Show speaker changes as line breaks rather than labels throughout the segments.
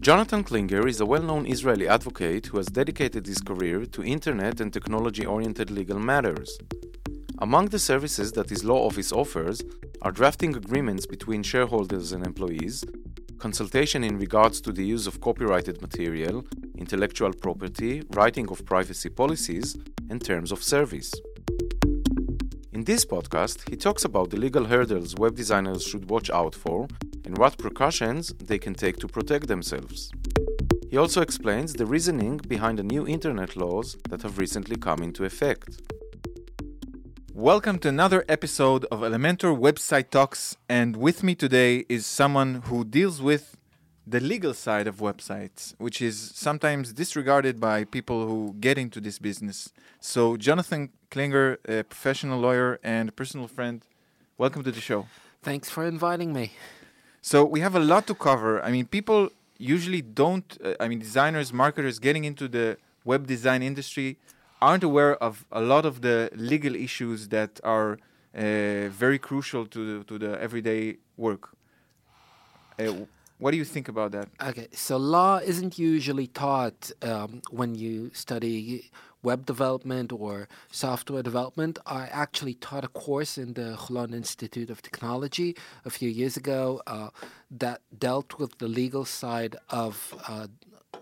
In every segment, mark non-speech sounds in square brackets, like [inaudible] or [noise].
Jonathan Klinger is a well known Israeli advocate who has dedicated his career to internet and technology oriented legal matters. Among the services that his law office offers are drafting agreements between shareholders and employees, consultation in regards to the use of copyrighted material, intellectual property, writing of privacy policies, and terms of service. In this podcast, he talks about the legal hurdles web designers should watch out for what precautions they can take to protect themselves. He also explains the reasoning behind the new internet laws that have recently come into effect.
Welcome to another episode of Elementor Website Talks, and with me today is someone who deals with the legal side of websites, which is sometimes disregarded by people who get into this business. So, Jonathan Klinger, a professional lawyer and personal friend, welcome to the show.
Thanks for inviting me.
So, we have a lot to cover. I mean, people usually don't, uh, I mean, designers, marketers getting into the web design industry aren't aware of a lot of the legal issues that are uh, very crucial to, to the everyday work. Uh, what do you think about that?
Okay, so law isn't usually taught um, when you study web development or software development. I actually taught a course in the Holon Institute of Technology a few years ago uh, that dealt with the legal side of uh,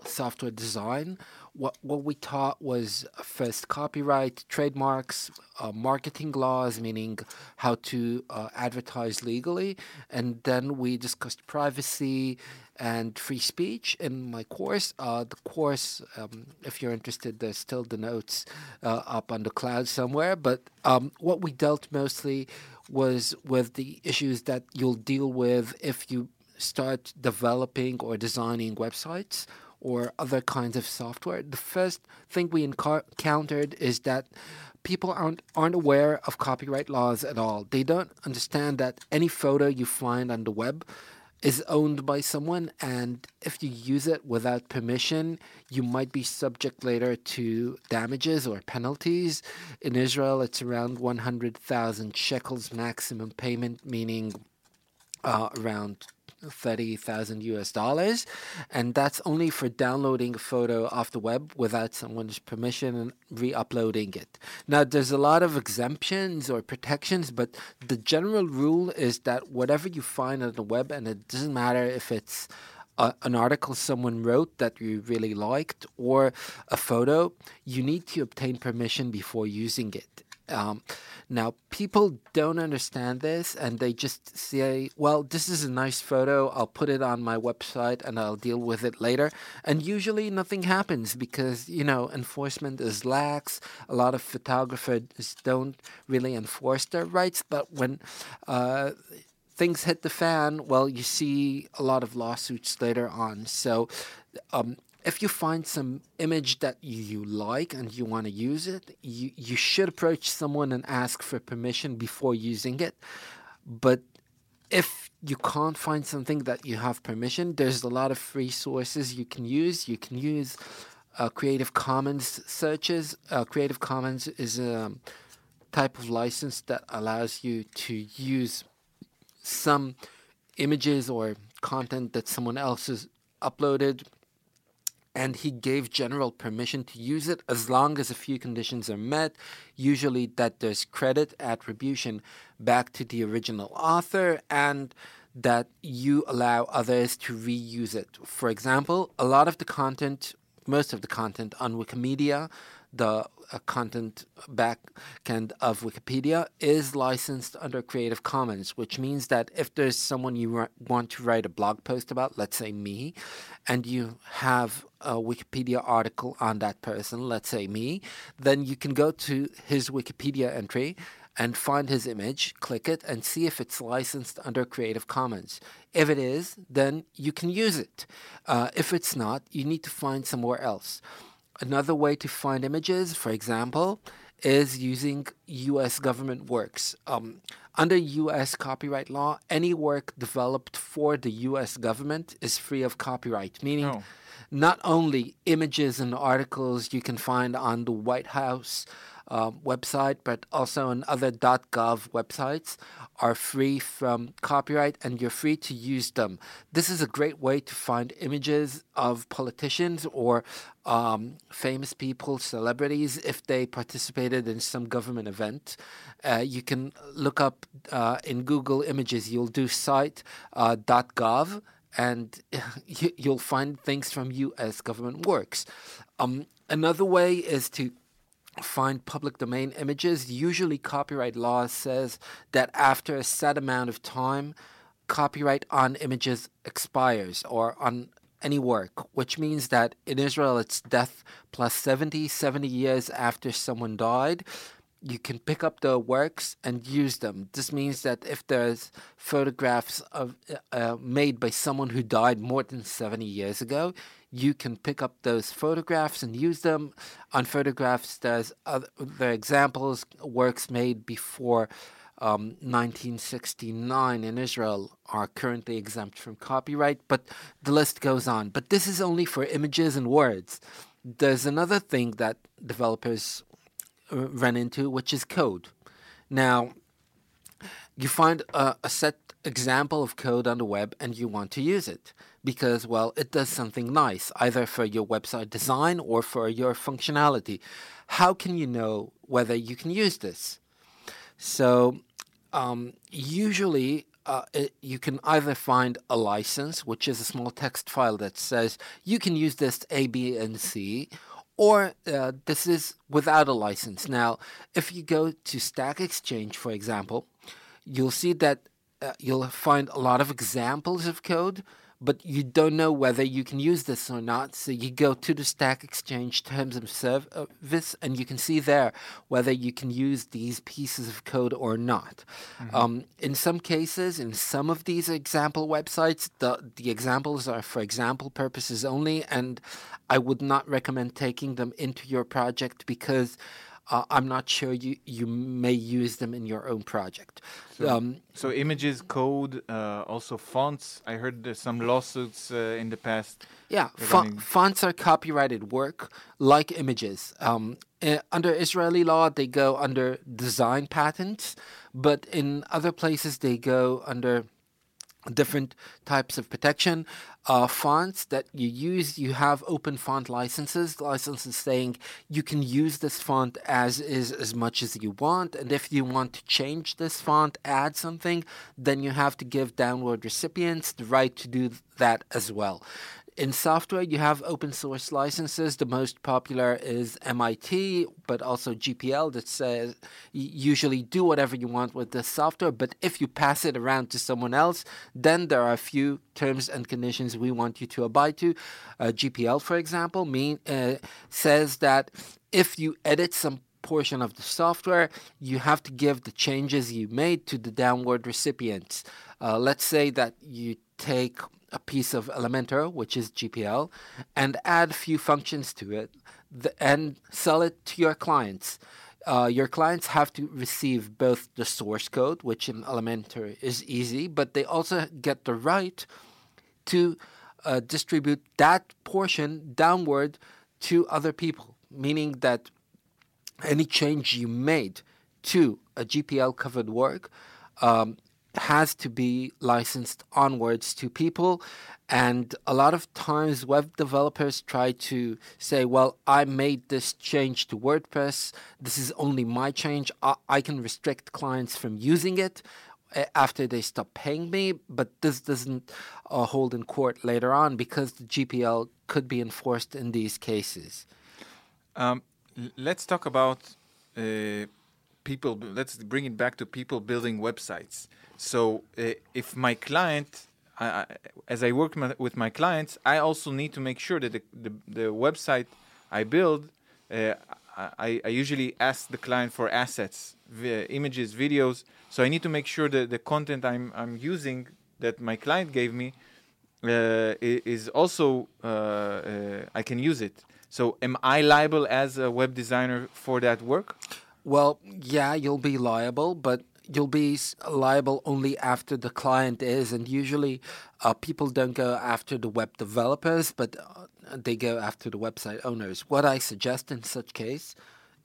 software design what what we taught was first copyright, trademarks, uh, marketing laws, meaning how to uh, advertise legally, and then we discussed privacy and free speech in my course. Uh, the course, um, if you're interested, there's still the notes uh, up on the cloud somewhere. But um, what we dealt mostly was with the issues that you'll deal with if you start developing or designing websites or other kinds of software, the first thing we encountered is that people aren't aren't aware of copyright laws at all. They don't understand that any photo you find on the web is owned by someone and if you use it without permission you might be subject later to damages or penalties in israel it's around 100000 shekels maximum payment meaning uh, around 30,000 US dollars. And that's only for downloading a photo off the web without someone's permission and re uploading it. Now, there's a lot of exemptions or protections, but the general rule is that whatever you find on the web, and it doesn't matter if it's uh, an article someone wrote that you really liked or a photo, you need to obtain permission before using it. Um, now, people don't understand this and they just say, well, this is a nice photo. I'll put it on my website and I'll deal with it later. And usually nothing happens because, you know, enforcement is lax. A lot of photographers don't really enforce their rights. But when uh, things hit the fan, well, you see a lot of lawsuits later on. So, um, if you find some image that you like and you want to use it, you, you should approach someone and ask for permission before using it. But if you can't find something that you have permission, there's a lot of free sources you can use. You can use uh, Creative Commons searches. Uh, Creative Commons is a type of license that allows you to use some images or content that someone else has uploaded and he gave general permission to use it as long as a few conditions are met, usually that there's credit attribution back to the original author and that you allow others to reuse it. For example, a lot of the content, most of the content on Wikimedia the uh, content backend of Wikipedia is licensed under Creative Commons, which means that if there's someone you want to write a blog post about, let's say me, and you have a Wikipedia article on that person, let's say me, then you can go to his Wikipedia entry and find his image, click it, and see if it's licensed under Creative Commons. If it is, then you can use it. Uh, if it's not, you need to find somewhere else. Another way to find images, for example, is using US government works. Um, under US copyright law, any work developed for the US government is free of copyright, meaning oh. not only images and articles you can find on the White House um, website, but also on other .gov websites are free from copyright and you're free to use them. This is a great way to find images of politicians or um, famous people, celebrities, if they participated in some government event. Uh, you can look up uh, in Google Images, you'll do site.gov. Uh, and [laughs] you'll find things from U.S. government works. Um, another way is to find public domain images. Usually, copyright law says that after a set amount of time, copyright on images expires or on any work, which means that in Israel it's death plus 70, 70 years after someone died you can pick up the works and use them. This means that if there's photographs of uh, made by someone who died more than 70 years ago, you can pick up those photographs and use them. On photographs, there's other, examples, works made before um, 1969 in Israel are currently exempt from copyright, but the list goes on. But this is only for images and words. There's another thing that developers run into, which is code. Now, you find a, a, set example of code on the web and you want to use it because, well, it does something nice, either for your website design or for your functionality. How can you know whether you can use this? So, um, usually, uh, it, you can either find a license, which is a small text file that says you can use this A, B, and C, or uh, this is without a license. Now, if you go to Stack Exchange, for example, you'll see that uh, you'll find a lot of examples of code but you don't know whether you can use this or not. So you go to the Stack Exchange terms of service and you can see there whether you can use these pieces of code or not. Mm-hmm. Um, in some cases, in some of these example websites, the, the examples are for example purposes only, and I would not recommend taking them into your project because uh, I'm not sure you, you may use them in your own project.
So, um, so images, code, uh, also fonts. I heard there's some lawsuits uh, in the past.
Yeah, fo- fonts are copyrighted work like images. Um, uh, under Israeli law, they go under design patents, but in other places, they go under different types of protection. Uh, fonts that you use, you have open font licenses, licenses saying you can use this font as is as much as you want. And if you want to change this font, add something, then you have to give downward recipients the right to do that as well in software, you have open source licenses. The most popular is MIT, but also GPL that says usually do whatever you want with the software. But if you pass it around to someone else, then there are a few terms and conditions we want you to abide to. Uh, GPL, for example, mean uh, says that if you edit some portion of the software, you have to give the changes you made to the downward recipients. Uh, let's say that you take a piece of Elementor, which is GPL, and add a few functions to it and sell it to your clients. Uh, your clients have to receive both the source code, which in Elementor is easy, but they also get the right to uh, distribute that portion downward to other people, meaning that any change you made to a GPL covered work um, has to be licensed onwards to people. And a lot of times, web developers try to say, well, I made this change to WordPress. This is only my change. I, I can restrict clients from using it eh, after they stop paying me, but this doesn't uh, hold in court later on because the GPL could be enforced in these cases.
Um, let's talk about uh, people. Let's bring it back to people building websites. So uh, if my client, I, as I work my, with my clients, I also need to make sure that the, the, the website I build, uh, I, I, usually ask the client for assets, images, videos. So I need to make sure that the content I'm, I'm using that my client gave me uh, is also, uh, uh, I can use it. So am I liable as a web designer for that work?
Well, yeah, you'll be liable, but you'll be liable only after the client is, and usually uh, people don't go after the web developers, but uh, they go after the website owners. What I suggest in such case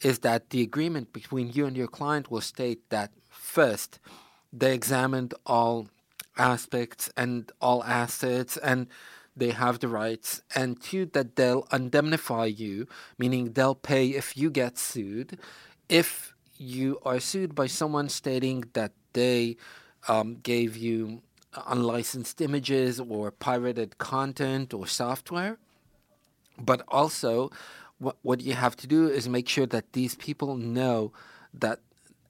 is that the agreement between you and your client will state that first, they examined all aspects and all assets and they have the rights, and two, that they'll indemnify you, meaning they'll pay if you get sued. If you are sued by someone stating that they um, gave you unlicensed images or pirated content or software, but also what, what you have to do is make sure that these people know that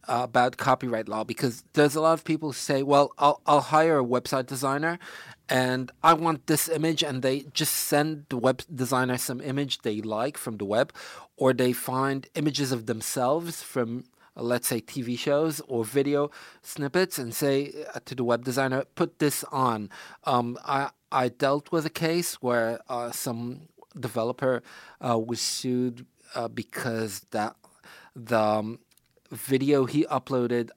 uh, about copyright law because there's a lot of people say, well, I'll, I'll hire a website designer and I want this image, and they just send the web designer some image they like from the web, or they find images of themselves from, uh, let's say, TV shows or video snippets, and say uh, to the web designer, put this on. Um, I, I dealt with a case where uh, some developer uh, was sued uh, because that the um, video he uploaded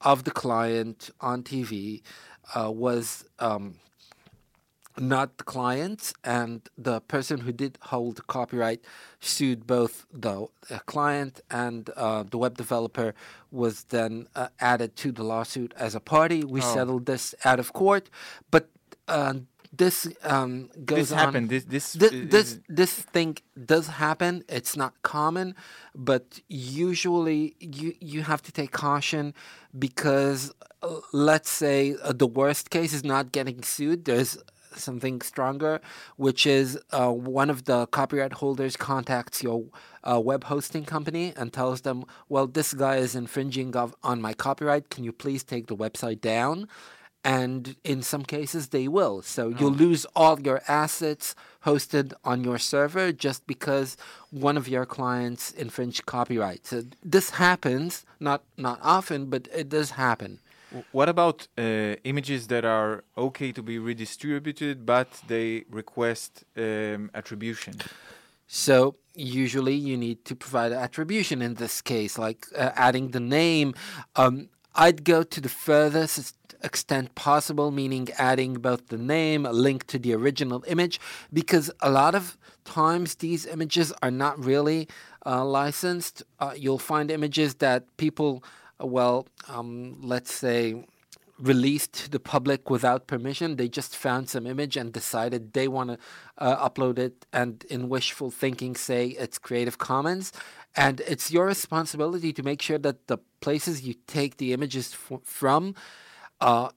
of the client on TV was um, not the client, and the person who did hold copyright sued both the uh, client and uh, the web developer. Was then uh, added to the lawsuit as a party. We
Oh.
settled this out of court, but uh, this um, goes
This
on.
happened. This this
This,
is-
this this thing does happen. It's not common, but usually you you have to take caution because uh, let's say uh, the worst case is not getting sued. There's something stronger, which is uh, one of the copyright holders contacts your uh, web hosting company and tells them, "Well, this guy is infringing of, on my copyright. Can you please take the website down?" and in some cases they will. So you'll lose all your assets hosted on your server just because one of your clients infringed copyright. So this happens, not not often, but it does happen.
What about uh, images that are okay to be redistributed, but they request um, attribution?
So usually you need to provide attribution in this case, like uh, adding the name. Um, I'd go to the furthest extent possible, meaning adding both the name, a link to the original image, because a lot of times these images are not really uh, licensed. Uh, you'll find images that people, well, um, let's say, released to the public without permission. They just found some image and decided they want to uh, upload it, and in wishful thinking, say it's Creative Commons. And it's your responsibility to make sure that the places you take the images f- from uh,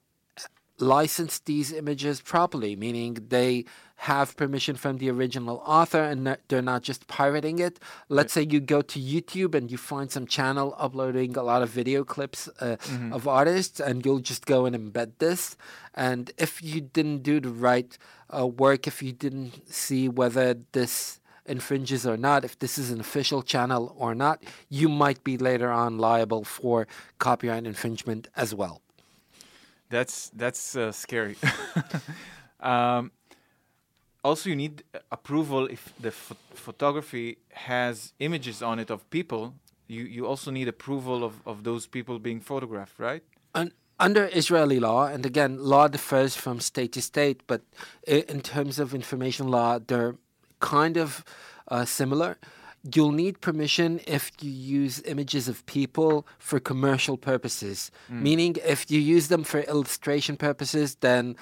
license these images properly, meaning they have permission from the original author and they're not just pirating it. Let's say you go to YouTube and you find some channel uploading a lot of video clips uh, of artists, and you'll just go and embed this. And if you didn't do the right uh, work, if you didn't see whether this infringes or not, if this is an official channel or not, you might be later on liable for copyright infringement as well.
That's that's uh, scary. [laughs] um, also, you need approval if the ph- photography has images on it of people. You you also need approval of, of those people being photographed, right?
Un- under Israeli law, and again, law differs from state to state, but in terms of information law, they're kind of uh, similar. You'll need permission if you use images of people for commercial purposes, meaning if you use them for illustration purposes, then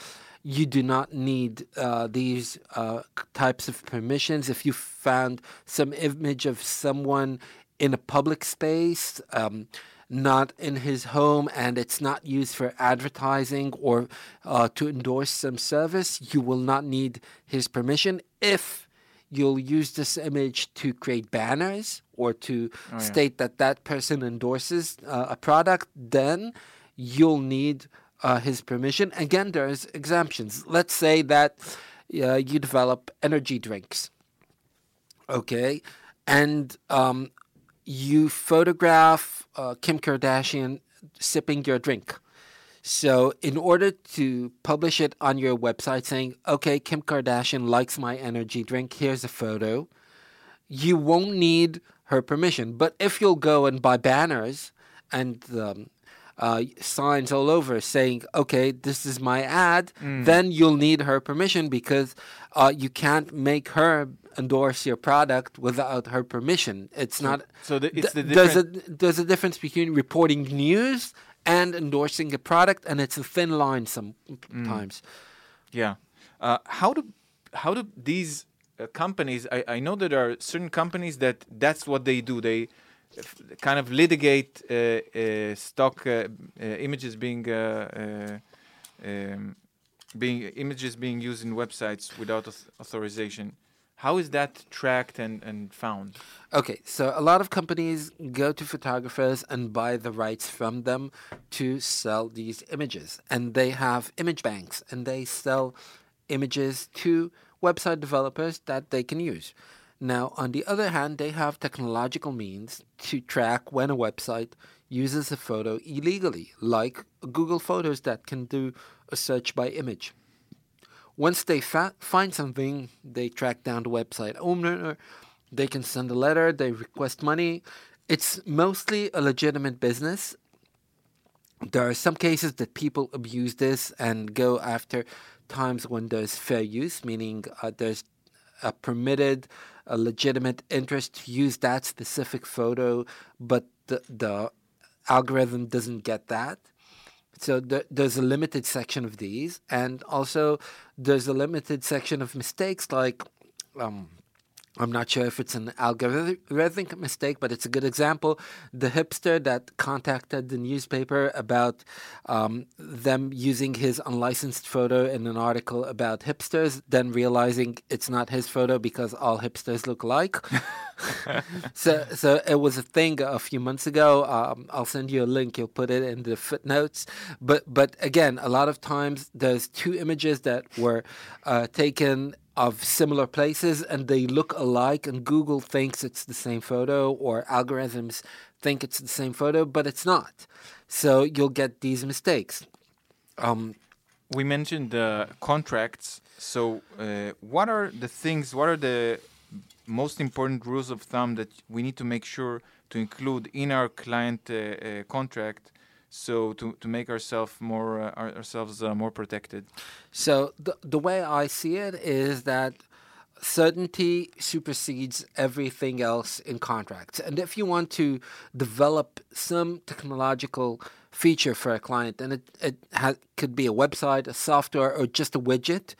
you do not need uh, these uh, types of permissions. If you found some image of someone in a public space, um, not in his home, and it's not used for advertising or uh, to endorse some service, you will not need his permission. If you'll use this image to create banners or to
yeah.
state that that person endorses uh, a product, then you'll need uh, his permission. Again, there's exemptions. Let's say that uh, you develop energy drinks, okay, and um, you photograph uh, Kim Kardashian sipping your drink. So, in order to publish it on your website saying, okay, Kim Kardashian likes my energy drink, here's a photo, you won't need her permission. But if you'll go and buy banners and um, uh, signs all over saying, "Okay, this is my ad,"
Mm.
then you'll need her permission because uh, you can't make her endorse your product without her permission. It's not.
so the- it's
th-
the
there's a there's a difference between reporting news and endorsing a product, and it's a thin line sometimes.
Yeah. Uh, how do how do these uh, companies? I, I know that there are certain companies that that's what they do. They f- kind of litigate uh, uh, stock uh, uh, images being um, being images being used in websites without auth- authorization. How is that tracked and, and found?
Okay, so a lot of companies go to photographers and buy the rights from them to sell these images. And they have image banks and they sell images to website developers that they can use. Now, on the other hand, they have technological means to track when a website uses a photo illegally, like Google Photos that can do a search by image. Once they fa- find something, they track down the website owner. They can send a letter. They request money. It's mostly a legitimate business. There are some cases that people abuse this and go after times when there's fair use, meaning uh, there's a permitted, a legitimate interest to use that specific photo, but the, the algorithm doesn't get that. So th- there's a limited section of these, and also there's a limited section of mistakes like. Um, I'm not sure if it's an algorithmic mistake, but it's a good example. The hipster that contacted the newspaper about um, them using his unlicensed photo in an article about hipsters, then realizing it's not his photo because all hipsters look alike. [laughs] so, so it was a thing a few months ago. Um, I'll send you a link. You'll put it in the footnotes. But, but again, a lot of times there's two images that were uh, taken of similar places and they look alike and Google thinks it's the same photo or algorithms think it's the same photo, but it's not. So you'll get these mistakes. Um,
we mentioned uh, contracts. So, uh, what are the things? What are the most important rules of thumb that we need to make sure to include in our client uh, uh, contract? So to, to make ourselves more uh, our, ourselves uh, more protected.
So the the way I see it is that certainty supersedes everything else in contracts. And if you want to develop some technological feature for a client, and it, it ha- could be a website, a software, or just a widget,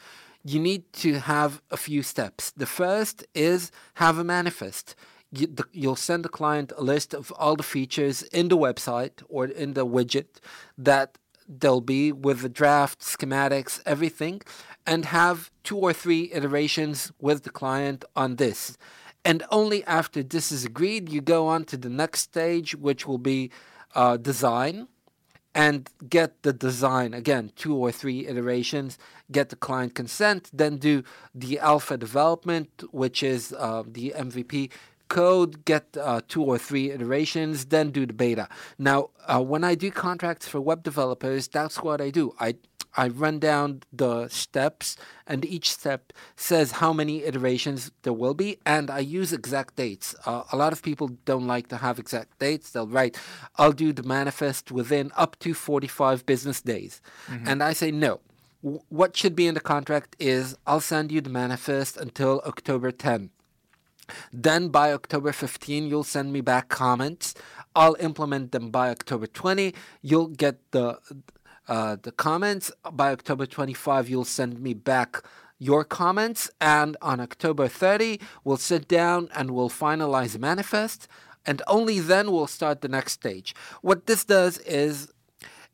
you need to have a few steps. The first is have a manifest. You, you'll send the client a list of all the features in the website or in the widget that they'll be with the draft, schematics, everything, and have two or three iterations with the client on this. And only after this is agreed, you go on to the next stage, which will be uh, design and get the design again two or three iterations get the client consent then do the alpha development which is uh, the mvp code get uh, two or three iterations then do the beta now uh, when i do contracts for web developers that's what i do i I run down the steps, and each step says how many iterations there will be, and I use exact dates. Uh, a lot of people don't like to have exact dates. They'll write, I'll do the manifest within up to 45 business days. And I say, no. W- what should be in the contract is I'll send you the manifest until October 10. Then by October 15, you'll send me back comments. I'll implement them by October 20. You'll get the uh, the comments. By October 25, you'll send me back your comments. And on October 30, we'll sit down and we'll finalize the manifest. And only then we'll start the next stage. What this does is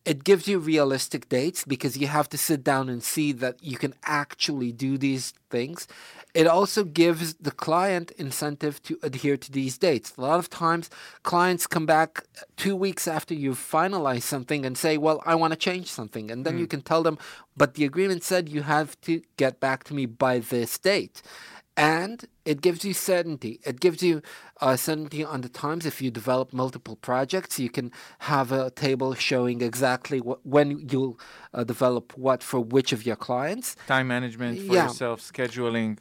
it gives you realistic dates because you have to sit down and see that you can actually do these things. It also gives the client incentive to adhere to these dates. A lot of times, clients come back two weeks after you've finalized something and say, Well, I want to change something. And then you hmm. can tell them, But the agreement said you have to get back to me by this date and it gives you certainty. It gives you uh, certainty on the times. If you develop multiple projects, you can have a table showing exactly what, when you'll uh, develop what for which of your clients.
Time management for
Yeah.
yourself, scheduling.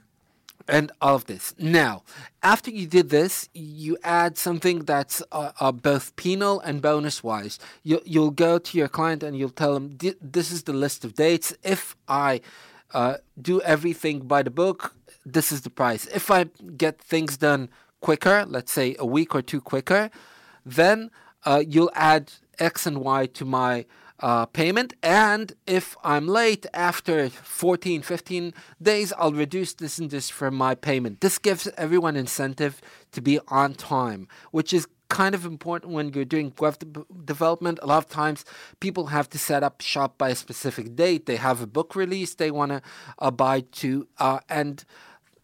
and all of this. Now, after you did this, you add something that's uh, uh, both penal and bonus wise. You, you'll go to your client and you'll tell them, this is the list of dates. If I uh, do everything by the book, this is the price. If I get things done quicker, let's say a week or two quicker, then uh, you'll add X and Y to my uh, payment. And if I'm late after 14, 15 days, I'll reduce this and this from my payment. This gives everyone incentive to be on time, which is kind of important when you're doing web de- development. A lot of times people have to set up shop by a specific date. They have a book release they want to abide to, uh, and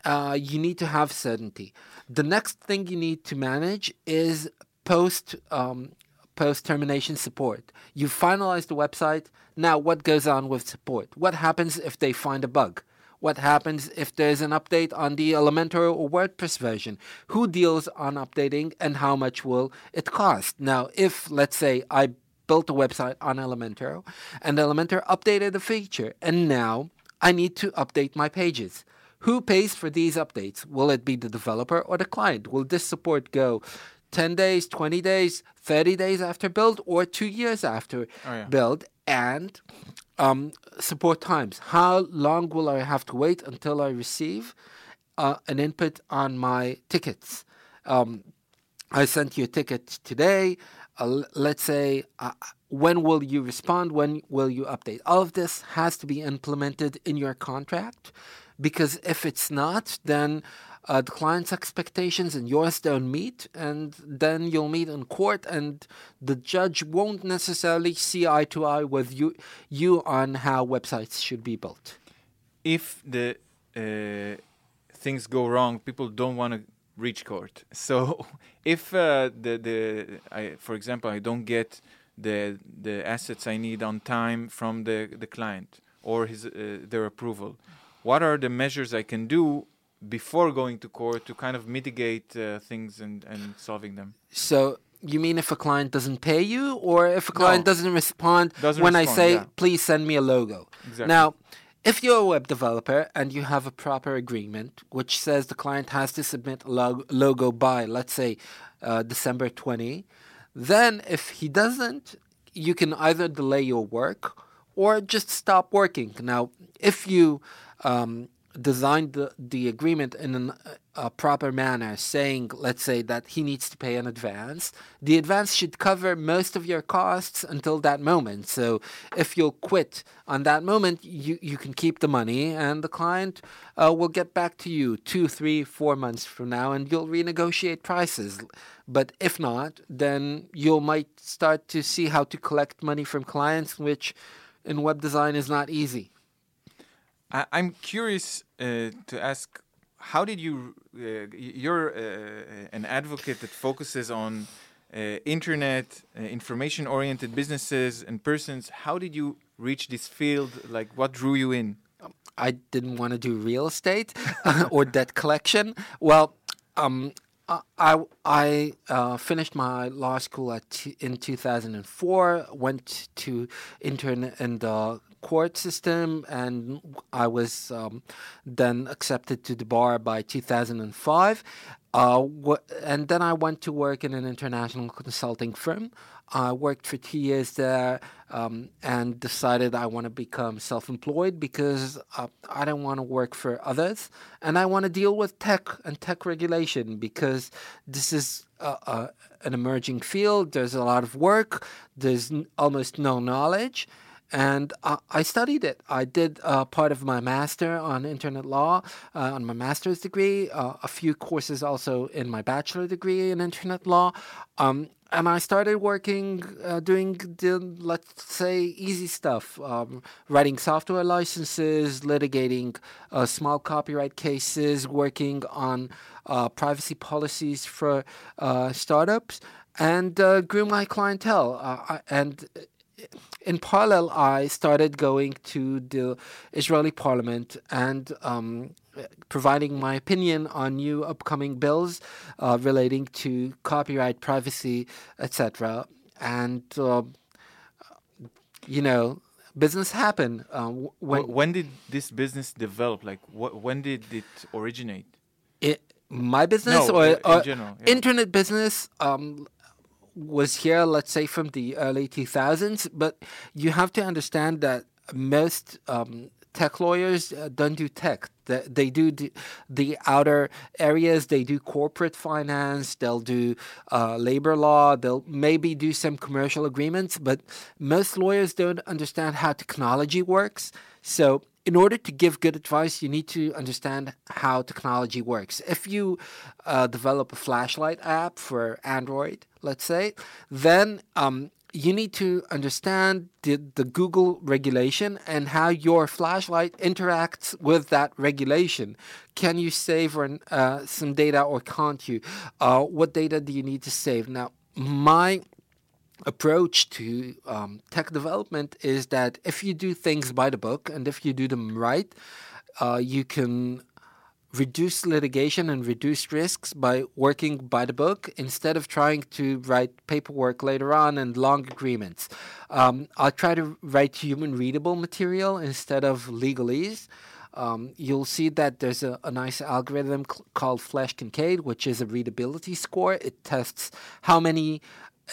uh, you need to have certainty. The next thing you need to manage is post um, post termination support. You finalize the website. Now, what goes on with support? What happens if they find a bug? What happens if there's an update on the Elementor or WordPress version? Who deals on updating and how much will it cost? Now, if, let's say, I built a website on Elementor and Elementor updated a feature and now I need to update my pages. Who pays for these updates? Will it be the developer or the client? Will this support go 10 days, 20 days, 30 days after build, or two years after
Oh, yeah.
build? And um, support times. How long will I have to wait until I receive uh, an input on my tickets? Um, I sent you a ticket today. Uh, let's say, uh, when will you respond? When will you update? All of this has to be implemented in your contract because if it's not, then uh, the client's expectations and yours don't meet, and then you'll meet in court, and the judge won't necessarily see eye to eye with you, you on how websites should be built.
if the uh, things go wrong, people don't want to reach court. [laughs] So if uh, the the I, for example, I don't get the the assets I need on time from the the client or his uh, their approval, what are the measures I can do before going to court to kind of mitigate uh, things and and solving them?
So you mean if a client doesn't pay you, or if a client
No.
doesn't respond
Doesn't
when I say,
yeah.
"Please send me a logo"?
Exactly.
Now, if you're a web developer and you have a proper agreement which says the client has to submit a log- logo by, let's say, uh, December 20, then if he doesn't, you can either delay your work or just stop working. Now, if you um, designed the, the agreement in an, a proper manner, saying, let's say, that he needs to pay in advance, the advance should cover most of your costs until that moment. So if you'll quit on that moment, you, you can keep the money and the client uh, will get back to you two, three, four months from now and you'll renegotiate prices. But if not, then you might start to see how to collect money from clients, which in web design is not easy.
I, I'm curious uh, to ask, how did you? Uh, you're uh, an advocate that focuses on uh, internet, uh, information-oriented businesses and persons. How did you reach this field? Like, what drew you in?
I didn't want to do real estate [laughs] or debt collection. Well, um, I I, uh, finished my law school at t- in 2004. Went to intern in the court system, and I was um, then accepted to the bar by 2005. Uh, and then I went to work in an international consulting firm. I worked for two years there um, and decided I want to become self employed because uh, I don't want to work for others. And I want to deal with tech and tech regulation because this is uh, uh, an emerging field. There's a lot of work, there's n- almost no knowledge. And uh, I studied it. I did uh, part of my master on internet law, uh, on my master's degree, uh, a few courses also in my bachelor degree in internet law. Um, and I started working, uh, doing the, let's say, easy stuff, um, writing software licenses, litigating uh, small copyright cases, working on uh, privacy policies for startups, and grew my clientele. I- and in parallel, I started going to the Israeli parliament and um, providing my opinion on new upcoming bills uh, relating to copyright, privacy, etc. And, uh, you know, business happen. Uh, when
when did this business develop? Like, wh- when did it originate?
it, my business
No,
or,
uh, in general, yeah.
internet business um, was here, let's say, from the early 2000s. But you have to understand that most um, tech lawyers uh, don't do tech. They, do the, the outer areas. They do corporate finance. They'll do uh, labor law. They'll maybe do some commercial agreements. But most lawyers don't understand how technology works. So in order to give good advice, you need to understand how technology works. If you uh, develop a flashlight app for Android, let's say, then um, you need to understand the, the Google regulation and how your flashlight interacts with that regulation. Can you save uh, some data or can't you? Uh, what data do you need to save? Now, my approach to um, tech development is that if you do things by the book and if you do them right, uh, you can reduce litigation and reduce risks by working by the book instead of trying to write paperwork later on and long agreements. Um, I'll try to write human readable material instead of legalese. Um, you'll see that there's a, a nice algorithm c- called Flesch-Kincaid, which is a readability score. It tests how many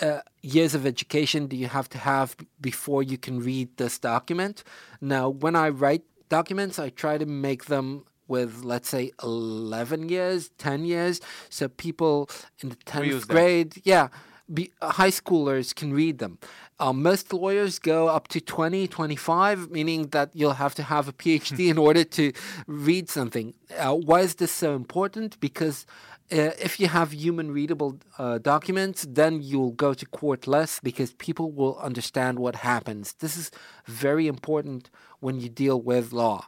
uh, years of education do you have to have before you can read this document. Now, when I write documents, I try to make them with, let's say, 11 years, 10 years, so people in the
use
10th
that.
grade, yeah, be, high schoolers can read them. Um, most lawyers go up to 20, 25, meaning that you'll have to have a PhD in [laughs] order to read something. Uh, why is this so important? Because uh, if you have human readable uh, documents, then you'll go to court less because people will understand what happens. This is very important when you deal with law.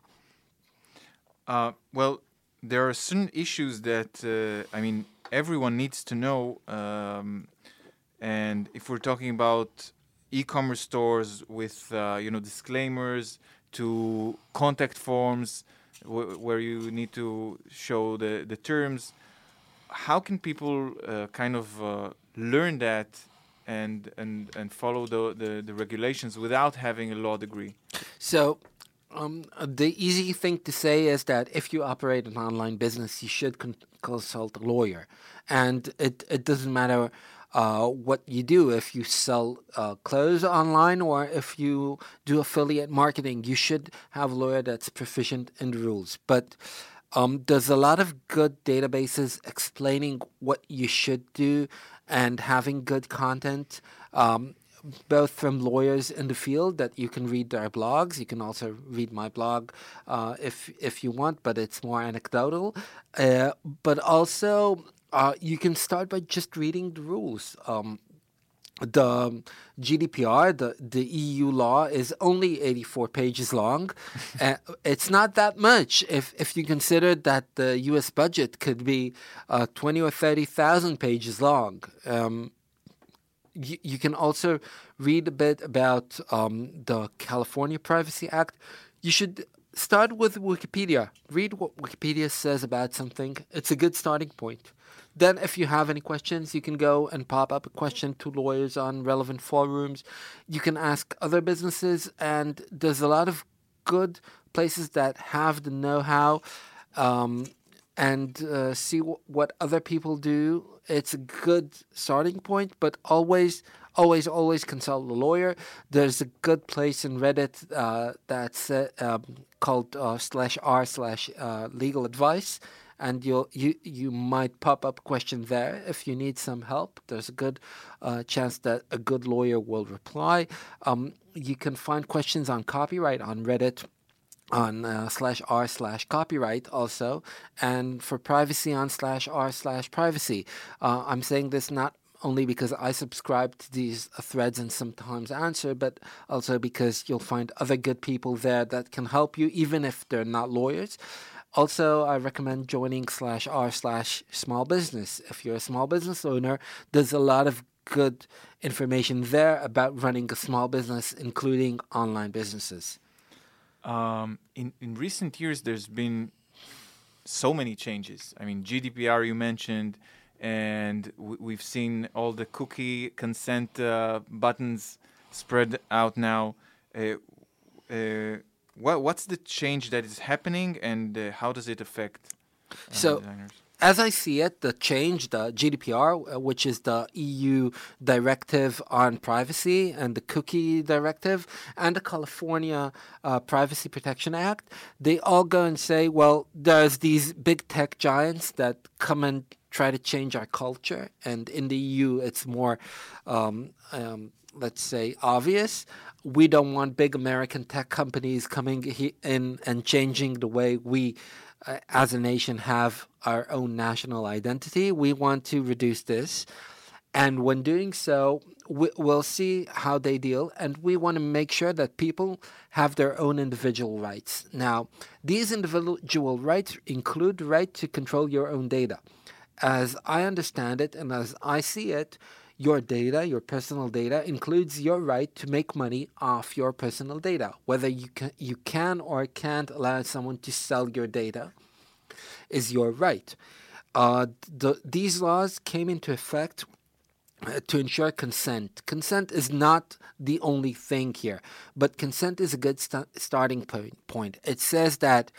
Uh, well, there are certain issues that uh, I mean everyone needs to know, um, and if we're talking about e-commerce stores with uh, you know disclaimers to contact forms where you need to show the the terms, how can people uh, kind of uh, learn that? And, and, and follow the, the, the regulations without having a law degree.
So, um, the easy thing to say is that if you operate an online business, you should con- consult a lawyer, and it it doesn't matter uh, what you do. If you sell uh, clothes online or if you do affiliate marketing, you should have a lawyer that's proficient in the rules. But um, there's a lot of good databases explaining what you should do and having good content. Um, both from lawyers in the field that you can read their blogs. You can also read my blog uh, if if you want, but it's more anecdotal. Uh, but also, uh, you can start by just reading the rules. Um, the GDPR, the, the EU law, is only 84 pages long. [laughs] uh, it's not that much if, if you consider that the US budget could be uh, 20 or 30,000 pages long. Um, you, you can also read a bit about um, the California Privacy Act. You should start with Wikipedia. Read what Wikipedia says about something. It's a good starting point. Then, if you have any questions, you can go and pop up a question to lawyers on relevant forums. You can ask other businesses, and there's a lot of good places that have the know how um, and uh, see w- what other people do. It's a good starting point, but always, always, always consult a lawyer. There's a good place in Reddit uh, that's uh, um, called uh, slash r slash uh, legal advice, and you'll you you might pop up a question there if you need some help. There's a good uh, chance that a good lawyer will reply. Um, you can find questions on copyright on Reddit on uh, slash r slash copyright also and for privacy on slash r slash privacy. Uh, i'm saying this not only because i subscribe to these uh, threads and sometimes answer but also because you'll find other good people there that can help you even if they're not lawyers. Also i recommend joining slash r slash small business. If you're a small business owner there's a lot of good information there about running a small business including online businesses
Um, in in recent years, there's been so many changes. I mean, GDPR you mentioned, and w- we've seen all the cookie consent uh, buttons spread out now. Uh, uh, what what's the change that is happening, and uh, how does it affect uh,
So-
designers?
As I see it, the change, the GDPR, uh, which is the EU directive on privacy, and the cookie directive, and the California uh, Privacy Protection Act, they all go and say, well, there's these big tech giants that come and try to change our culture. And in the EU, it's more, um, um, let's say, obvious. We don't want big American tech companies coming in and changing the way we uh, as a nation have our own national identity. We want to reduce this. And when doing so, we, we'll see how they deal. And we want to make sure that people have their own individual rights. Now, these individual rights include the right to control your own data. As I understand it and as I see it, your data, your personal data, includes your right to make money off your personal data. Whether you can, you can or can't allow someone to sell your data is your right. Uh, the, these laws came into effect uh, to ensure consent. Consent is not the only thing here, but consent is a good sta- starting point. It says that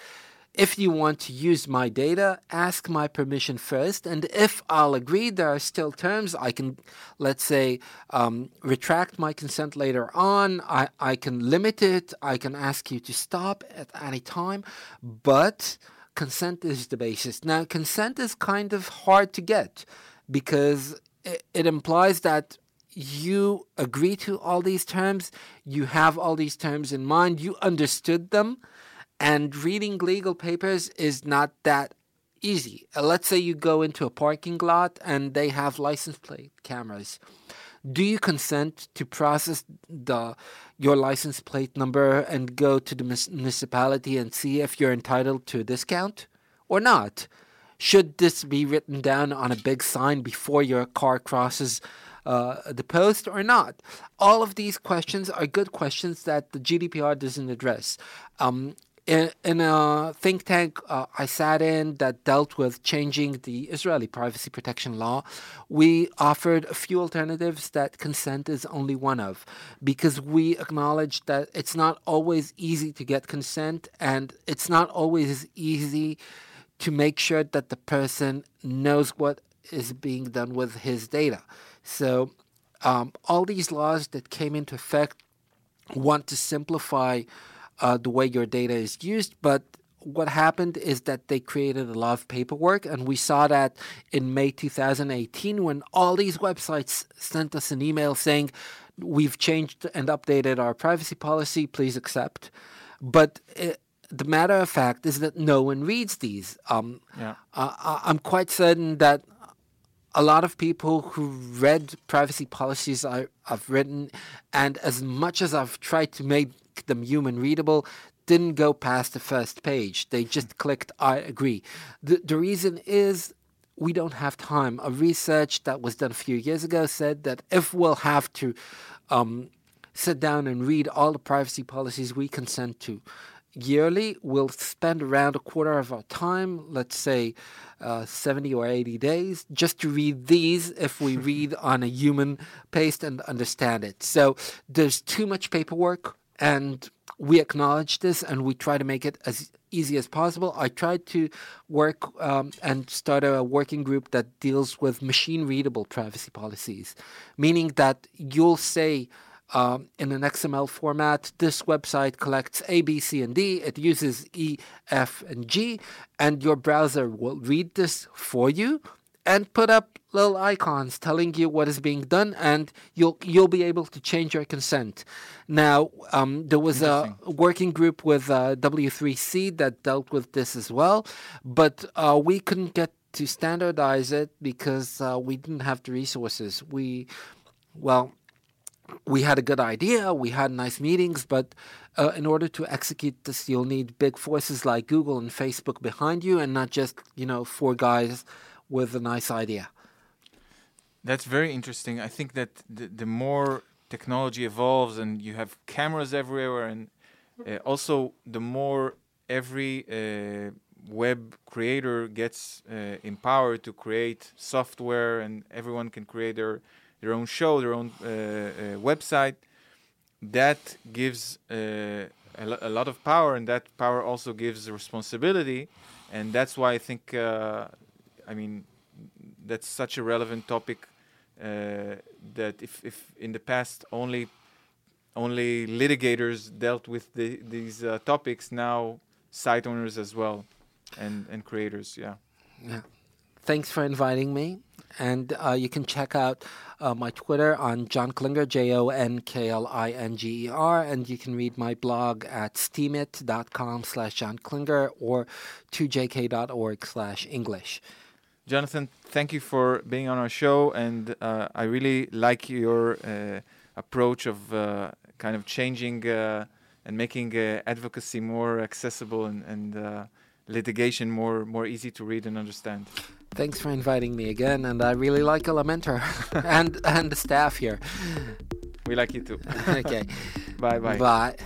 if you want to use my data, ask my permission first, and if I'll agree, there are still terms. I can, let's say, um, retract my consent later on. I, I can limit it. I can ask you to stop at any time, but consent is the basis. Now, consent is kind of hard to get because it, it implies that you agree to all these terms, you have all these terms in mind, you understood them, and reading legal papers is not that easy. Uh, let's say you go into a parking lot and they have license plate cameras. Do you consent to process the your license plate number and go to the municipality and see if you're entitled to a discount or not? Should this be written down on a big sign before your car crosses uh, the post or not? All of these questions are good questions that the GDPR doesn't address. Um, in, in a think tank uh, I sat in that dealt with changing the Israeli privacy protection law, we offered a few alternatives that consent is only one of, because we acknowledge that it's not always easy to get consent and it's not always easy to make sure that the person knows what is being done with his data. So, um, all these laws that came into effect want to simplify uh, the way your data is used, but what happened is that they created a lot of paperwork, and we saw that in May 2018 when all these websites sent us an email saying, We've changed and updated our privacy policy, please accept. But it, the matter of fact is that no one reads these. Um,
Yeah.
uh, I'm quite certain that a lot of people who read privacy policies I, I've written, and as much as I've tried to make them human readable, didn't go past the first page. They just clicked, I agree. The, the reason is we don't have time. A research that was done a few years ago said that if we'll have to um, sit down and read all the privacy policies we consent to yearly, we'll spend around a quarter of our time, let's say uh, 70 or 80 days, just to read these if we [laughs] read on a human pace and understand it. So there's too much paperwork, and we acknowledge this and we try to make it as easy as possible. I tried to work um, and start a working group that deals with machine readable privacy policies, meaning that you'll say, um, in an XML format. This website collects A, B, C, and D. It uses E, F, and G, and your browser will read this for you and put up little icons telling you what is being done, and you'll you'll be able to change your consent. Now, um, there was a working group with uh, W3C that dealt with this as well, but uh, we couldn't get to standardize it because uh, we didn't have the resources. We, well, we had a good idea, we had nice meetings, but uh, in order to execute this, you'll need big forces like Google and Facebook behind you, and not just you know four guys with a nice idea.
That's very interesting. I think that the, the more technology evolves and you have cameras everywhere, and uh, also the more every uh, web creator gets uh, empowered to create software, and everyone can create their their own show, their own uh, uh, website. That gives uh, a, lo- a lot of power, and that power also gives responsibility, and that's why I think, I mean, that's such a relevant topic uh, that if, if in the past only only litigators dealt with the, these uh, topics, now site owners as well, and and creators, yeah.
Yeah. Thanks for inviting me. And uh, you can check out uh, my Twitter on Jon Klinger, J O N K L I N G E R. And you can read my blog at steemit.com slash Jon Klinger or 2jk.org slash English.
Jonathan, thank you for being on our show, and uh, I really like your uh, approach of uh, kind of changing uh, and making uh, advocacy more accessible and, and uh, litigation more more easy to read and understand.
Thanks for inviting me again. And I really like Elementor [laughs] and, and the staff here.
We like you too. [laughs]
okay.
bye bye.
Bye.